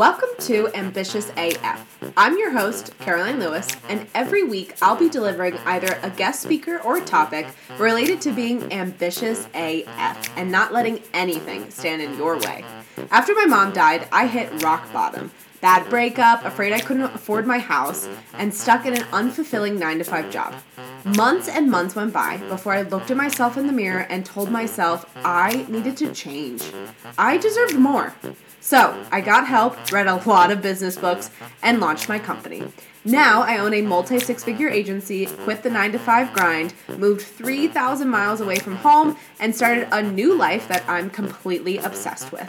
Welcome to Ambitious AF. I'm your host, Caroline Lewis, and every week I'll be delivering either a guest speaker or topic related to being ambitious AF and not letting anything stand in your way. After my mom died, I hit rock bottom. Bad breakup, afraid I couldn't afford my house, and stuck in an unfulfilling 9 to 5 job. Months and months went by before I looked at myself in the mirror and told myself I needed to change. I deserved more. So I got help, read a lot of business books, and launched my company. Now I own a multi six figure agency, quit the 9 to 5 grind, moved 3,000 miles away from home, and started a new life that I'm completely obsessed with.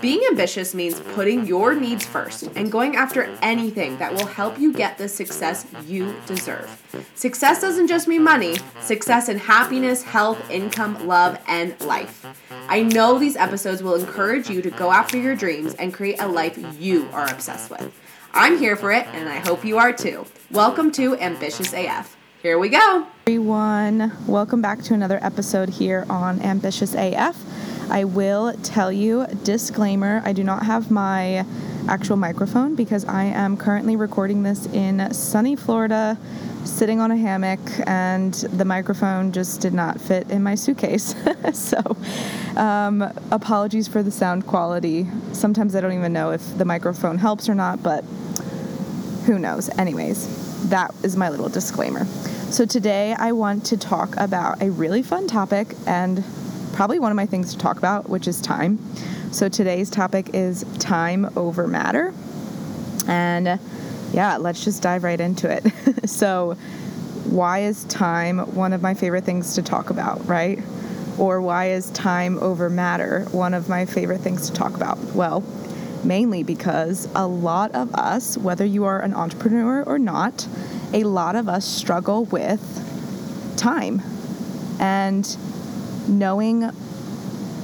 Being ambitious means putting your needs first and going after anything that will help you get the success you deserve. Success doesn't just mean money, success in happiness, health, income, love, and life. I know these episodes will encourage you to go after your dreams and create a life you are obsessed with. I'm here for it, and I hope you are too. Welcome to Ambitious AF. Here we go. Everyone, welcome back to another episode here on Ambitious AF. I will tell you, disclaimer, I do not have my actual microphone because I am currently recording this in sunny Florida, sitting on a hammock, and the microphone just did not fit in my suitcase. so, um, apologies for the sound quality. Sometimes I don't even know if the microphone helps or not, but who knows. Anyways, that is my little disclaimer. So, today I want to talk about a really fun topic and probably one of my things to talk about, which is time. So, today's topic is time over matter. And yeah, let's just dive right into it. so, why is time one of my favorite things to talk about, right? Or why is time over matter one of my favorite things to talk about? Well, mainly because a lot of us, whether you are an entrepreneur or not, a lot of us struggle with time and knowing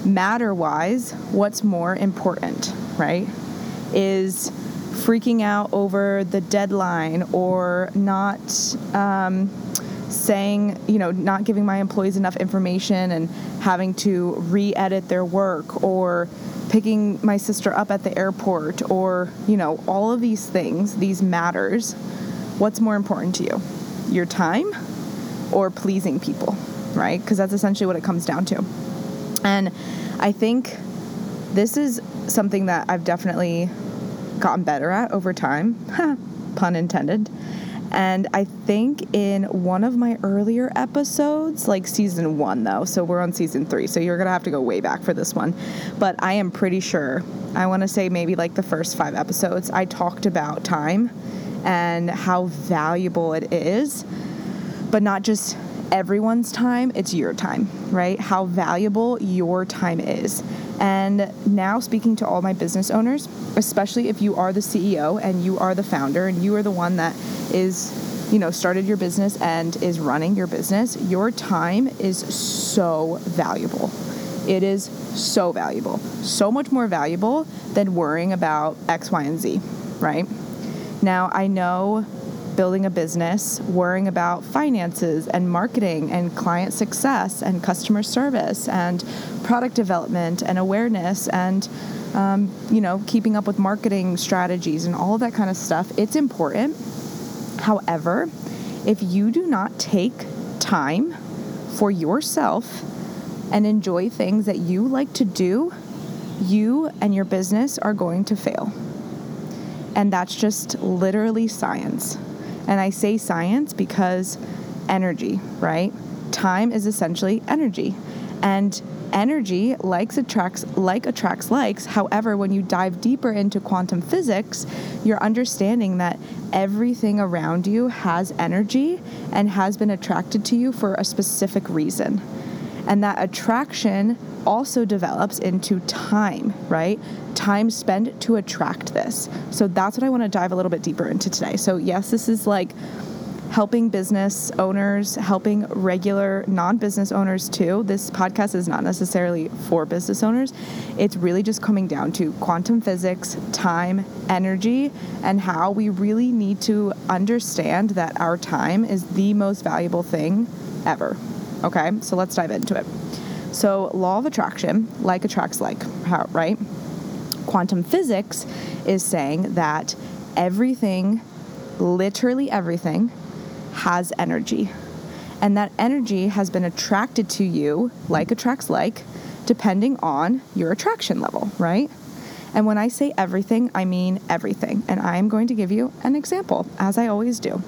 matter wise what's more important, right? Is freaking out over the deadline or not um, saying, you know, not giving my employees enough information and having to re edit their work or picking my sister up at the airport or, you know, all of these things, these matters. What's more important to you? Your time or pleasing people, right? Because that's essentially what it comes down to. And I think this is something that I've definitely gotten better at over time, pun intended. And I think in one of my earlier episodes, like season one though, so we're on season three, so you're gonna have to go way back for this one. But I am pretty sure, I wanna say maybe like the first five episodes, I talked about time and how valuable it is, but not just everyone's time, it's your time, right? How valuable your time is. And now, speaking to all my business owners, especially if you are the CEO and you are the founder and you are the one that is, you know, started your business and is running your business, your time is so valuable. It is so valuable, so much more valuable than worrying about X, Y, and Z, right? Now, I know building a business, worrying about finances and marketing and client success and customer service and product development and awareness and um, you know keeping up with marketing strategies and all that kind of stuff. It's important. However, if you do not take time for yourself and enjoy things that you like to do, you and your business are going to fail. And that's just literally science. And I say science because energy, right? Time is essentially energy. And energy likes attracts like attracts likes. However, when you dive deeper into quantum physics, you're understanding that everything around you has energy and has been attracted to you for a specific reason. And that attraction also develops into time, right? Time spent to attract this. So that's what I want to dive a little bit deeper into today. So, yes, this is like helping business owners, helping regular non business owners too. This podcast is not necessarily for business owners. It's really just coming down to quantum physics, time, energy, and how we really need to understand that our time is the most valuable thing ever. Okay, so let's dive into it. So, law of attraction, like attracts like, right? quantum physics is saying that everything, literally everything, has energy. And that energy has been attracted to you, like attracts like, depending on your attraction level, right? And when I say everything, I mean everything. And I am going to give you an example, as I always do.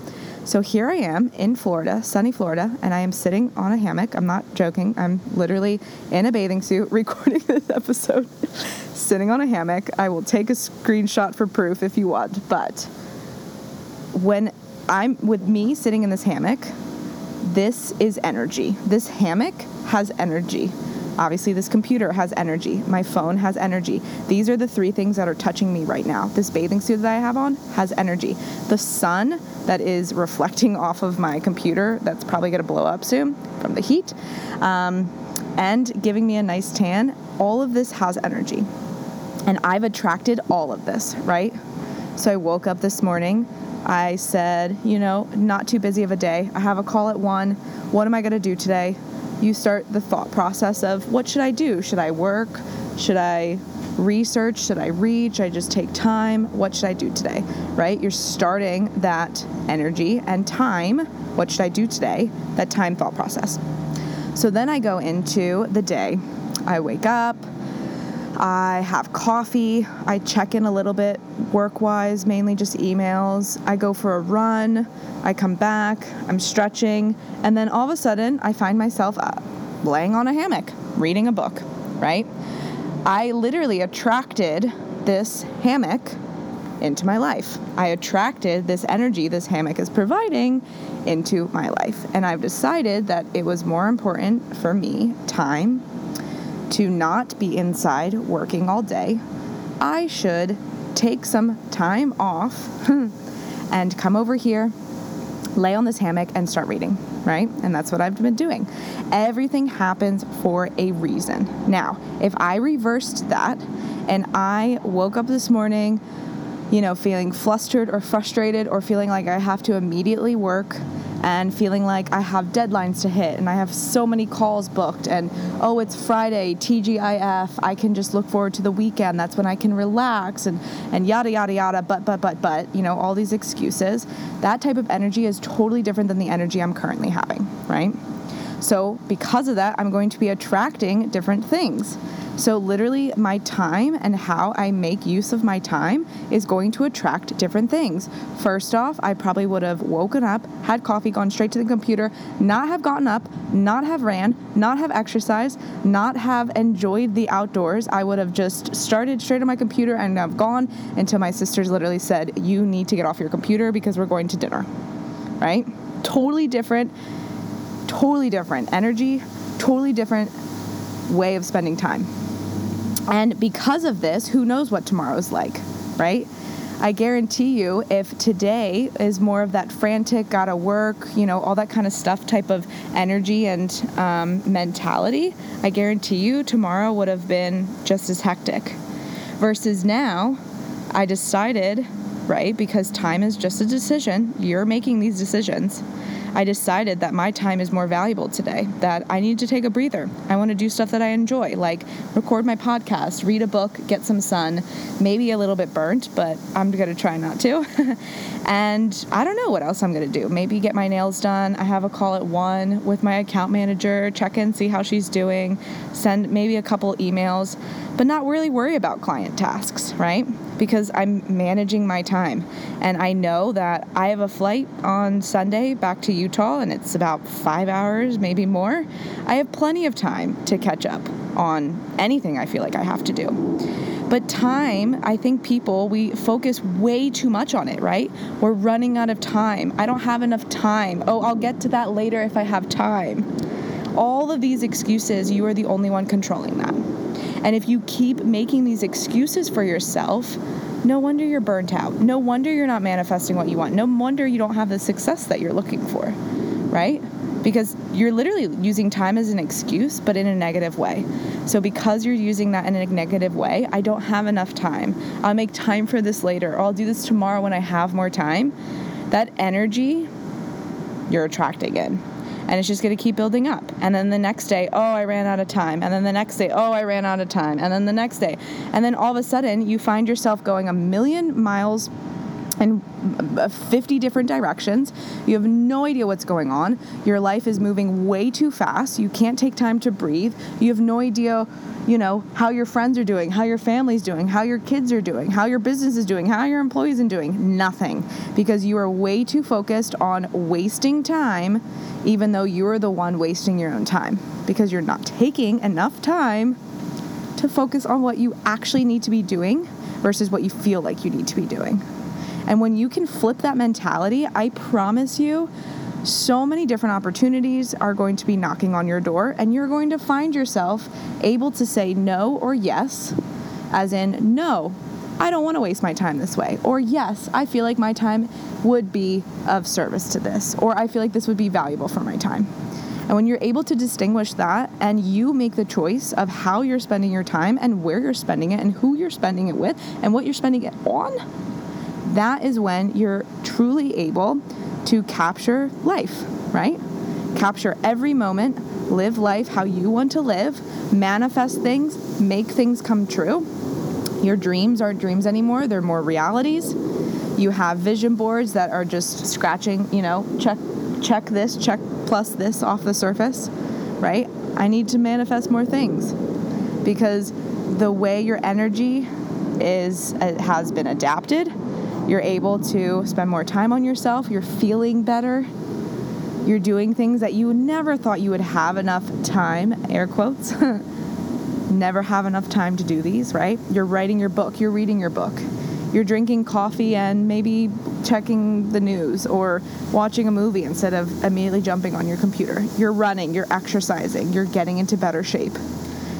So here I am in Florida, sunny Florida, and I am sitting on a hammock. I'm not joking. I'm literally in a bathing suit recording this episode, sitting on a hammock. I will take a screenshot for proof if you want. But when I'm with me sitting in this hammock, this is energy. This hammock has energy. Obviously, this computer has energy. My phone has energy. These are the three things that are touching me right now. This bathing suit that I have on has energy. The sun that is reflecting off of my computer, that's probably going to blow up soon from the heat, um, and giving me a nice tan, all of this has energy. And I've attracted all of this, right? So I woke up this morning. I said, you know, not too busy of a day. I have a call at one. What am I going to do today? You start the thought process of what should I do? Should I work? Should I research? Should I read? Should I just take time? What should I do today? Right? You're starting that energy and time. What should I do today? That time thought process. So then I go into the day. I wake up, I have coffee, I check in a little bit work wise, mainly just emails. I go for a run, I come back, I'm stretching, and then all of a sudden I find myself uh, laying on a hammock reading a book, right? I literally attracted this hammock into my life. I attracted this energy this hammock is providing into my life. And I've decided that it was more important for me, time, to not be inside working all day, I should take some time off hmm, and come over here, lay on this hammock, and start reading, right? And that's what I've been doing. Everything happens for a reason. Now, if I reversed that and I woke up this morning, you know, feeling flustered or frustrated or feeling like I have to immediately work and feeling like I have deadlines to hit and I have so many calls booked and oh it's Friday TGIF I can just look forward to the weekend that's when I can relax and and yada yada yada but but but but you know all these excuses that type of energy is totally different than the energy I'm currently having right? So because of that I'm going to be attracting different things so, literally, my time and how I make use of my time is going to attract different things. First off, I probably would have woken up, had coffee, gone straight to the computer, not have gotten up, not have ran, not have exercised, not have enjoyed the outdoors. I would have just started straight on my computer and have gone until my sisters literally said, You need to get off your computer because we're going to dinner. Right? Totally different, totally different energy, totally different way of spending time. And because of this, who knows what tomorrow's like, right? I guarantee you, if today is more of that frantic, gotta work, you know, all that kind of stuff type of energy and um, mentality, I guarantee you tomorrow would have been just as hectic. Versus now, I decided, right, because time is just a decision, you're making these decisions. I decided that my time is more valuable today, that I need to take a breather. I want to do stuff that I enjoy, like record my podcast, read a book, get some sun, maybe a little bit burnt, but I'm going to try not to. and I don't know what else I'm going to do. Maybe get my nails done. I have a call at 1 with my account manager, check in, see how she's doing, send maybe a couple emails, but not really worry about client tasks, right? Because I'm managing my time. And I know that I have a flight on Sunday back to Utah, and it's about five hours, maybe more. I have plenty of time to catch up on anything I feel like I have to do. But time, I think people, we focus way too much on it, right? We're running out of time. I don't have enough time. Oh, I'll get to that later if I have time. All of these excuses, you are the only one controlling that. And if you keep making these excuses for yourself, no wonder you're burnt out. No wonder you're not manifesting what you want. No wonder you don't have the success that you're looking for, right? Because you're literally using time as an excuse, but in a negative way. So, because you're using that in a negative way, I don't have enough time. I'll make time for this later, or I'll do this tomorrow when I have more time. That energy, you're attracting in. And it's just going to keep building up. And then the next day, oh, I ran out of time. And then the next day, oh, I ran out of time. And then the next day. And then all of a sudden, you find yourself going a million miles in uh, 50 different directions. You have no idea what's going on. Your life is moving way too fast. You can't take time to breathe. You have no idea, you know, how your friends are doing, how your family's doing, how your kids are doing, how your business is doing, how your employees are doing. Nothing. Because you are way too focused on wasting time, even though you're the one wasting your own time. Because you're not taking enough time to focus on what you actually need to be doing versus what you feel like you need to be doing. And when you can flip that mentality, I promise you, so many different opportunities are going to be knocking on your door, and you're going to find yourself able to say no or yes, as in, no, I don't want to waste my time this way. Or, yes, I feel like my time would be of service to this. Or, I feel like this would be valuable for my time. And when you're able to distinguish that and you make the choice of how you're spending your time and where you're spending it and who you're spending it with and what you're spending it on, that is when you're truly able to capture life, right? Capture every moment, live life how you want to live, manifest things, make things come true. Your dreams aren't dreams anymore, they're more realities. You have vision boards that are just scratching, you know, check check this, check plus this off the surface, right? I need to manifest more things because the way your energy is uh, has been adapted you're able to spend more time on yourself. You're feeling better. You're doing things that you never thought you would have enough time, air quotes. never have enough time to do these, right? You're writing your book, you're reading your book. You're drinking coffee and maybe checking the news or watching a movie instead of immediately jumping on your computer. You're running, you're exercising, you're getting into better shape.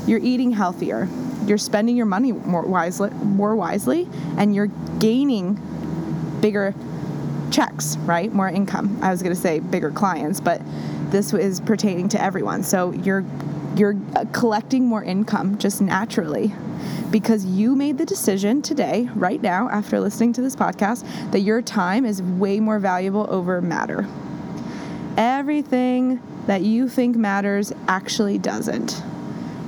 You're eating healthier. You're spending your money more wisely, more wisely and you're gaining bigger checks, right? More income. I was going to say bigger clients, but this is pertaining to everyone. So you're you're uh, collecting more income just naturally because you made the decision today, right now, after listening to this podcast, that your time is way more valuable over matter. Everything that you think matters actually doesn't.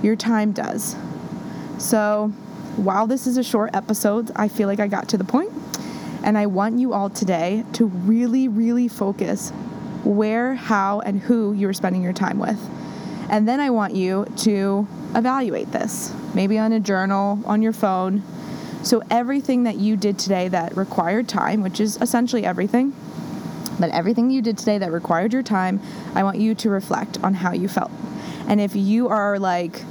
Your time does. So, while this is a short episode, I feel like I got to the point and I want you all today to really, really focus where, how, and who you're spending your time with. And then I want you to evaluate this, maybe on a journal, on your phone. So, everything that you did today that required time, which is essentially everything, but everything you did today that required your time, I want you to reflect on how you felt. And if you are like,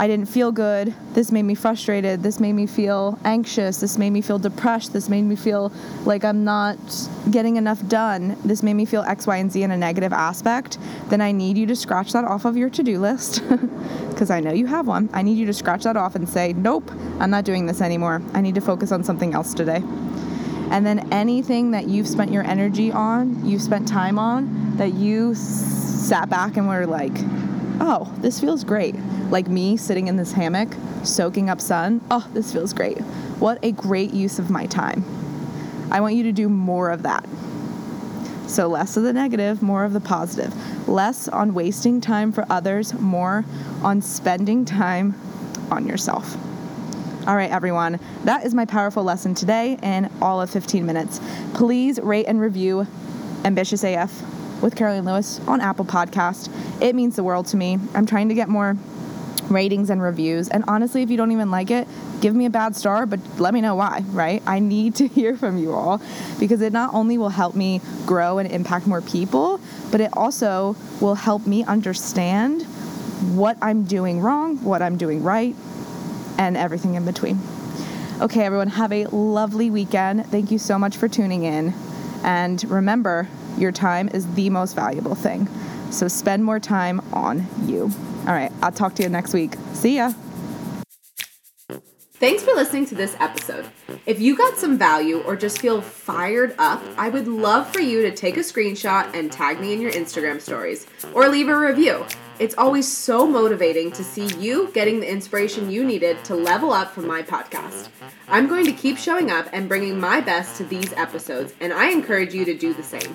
I didn't feel good. This made me frustrated. This made me feel anxious. This made me feel depressed. This made me feel like I'm not getting enough done. This made me feel X, Y, and Z in a negative aspect. Then I need you to scratch that off of your to do list because I know you have one. I need you to scratch that off and say, nope, I'm not doing this anymore. I need to focus on something else today. And then anything that you've spent your energy on, you've spent time on, that you sat back and were like, oh, this feels great like me sitting in this hammock, soaking up sun. Oh, this feels great. What a great use of my time. I want you to do more of that. So, less of the negative, more of the positive. Less on wasting time for others, more on spending time on yourself. All right, everyone, that is my powerful lesson today in all of 15 minutes. Please rate and review Ambitious AF with Caroline Lewis on Apple Podcast. It means the world to me. I'm trying to get more ratings and reviews. And honestly, if you don't even like it, give me a bad star, but let me know why, right? I need to hear from you all because it not only will help me grow and impact more people, but it also will help me understand what I'm doing wrong, what I'm doing right, and everything in between. Okay, everyone, have a lovely weekend. Thank you so much for tuning in. And remember, your time is the most valuable thing. So spend more time on you. All right, I'll talk to you next week. See ya. Thanks for listening to this episode. If you got some value or just feel fired up, I would love for you to take a screenshot and tag me in your Instagram stories or leave a review. It's always so motivating to see you getting the inspiration you needed to level up from my podcast. I'm going to keep showing up and bringing my best to these episodes, and I encourage you to do the same.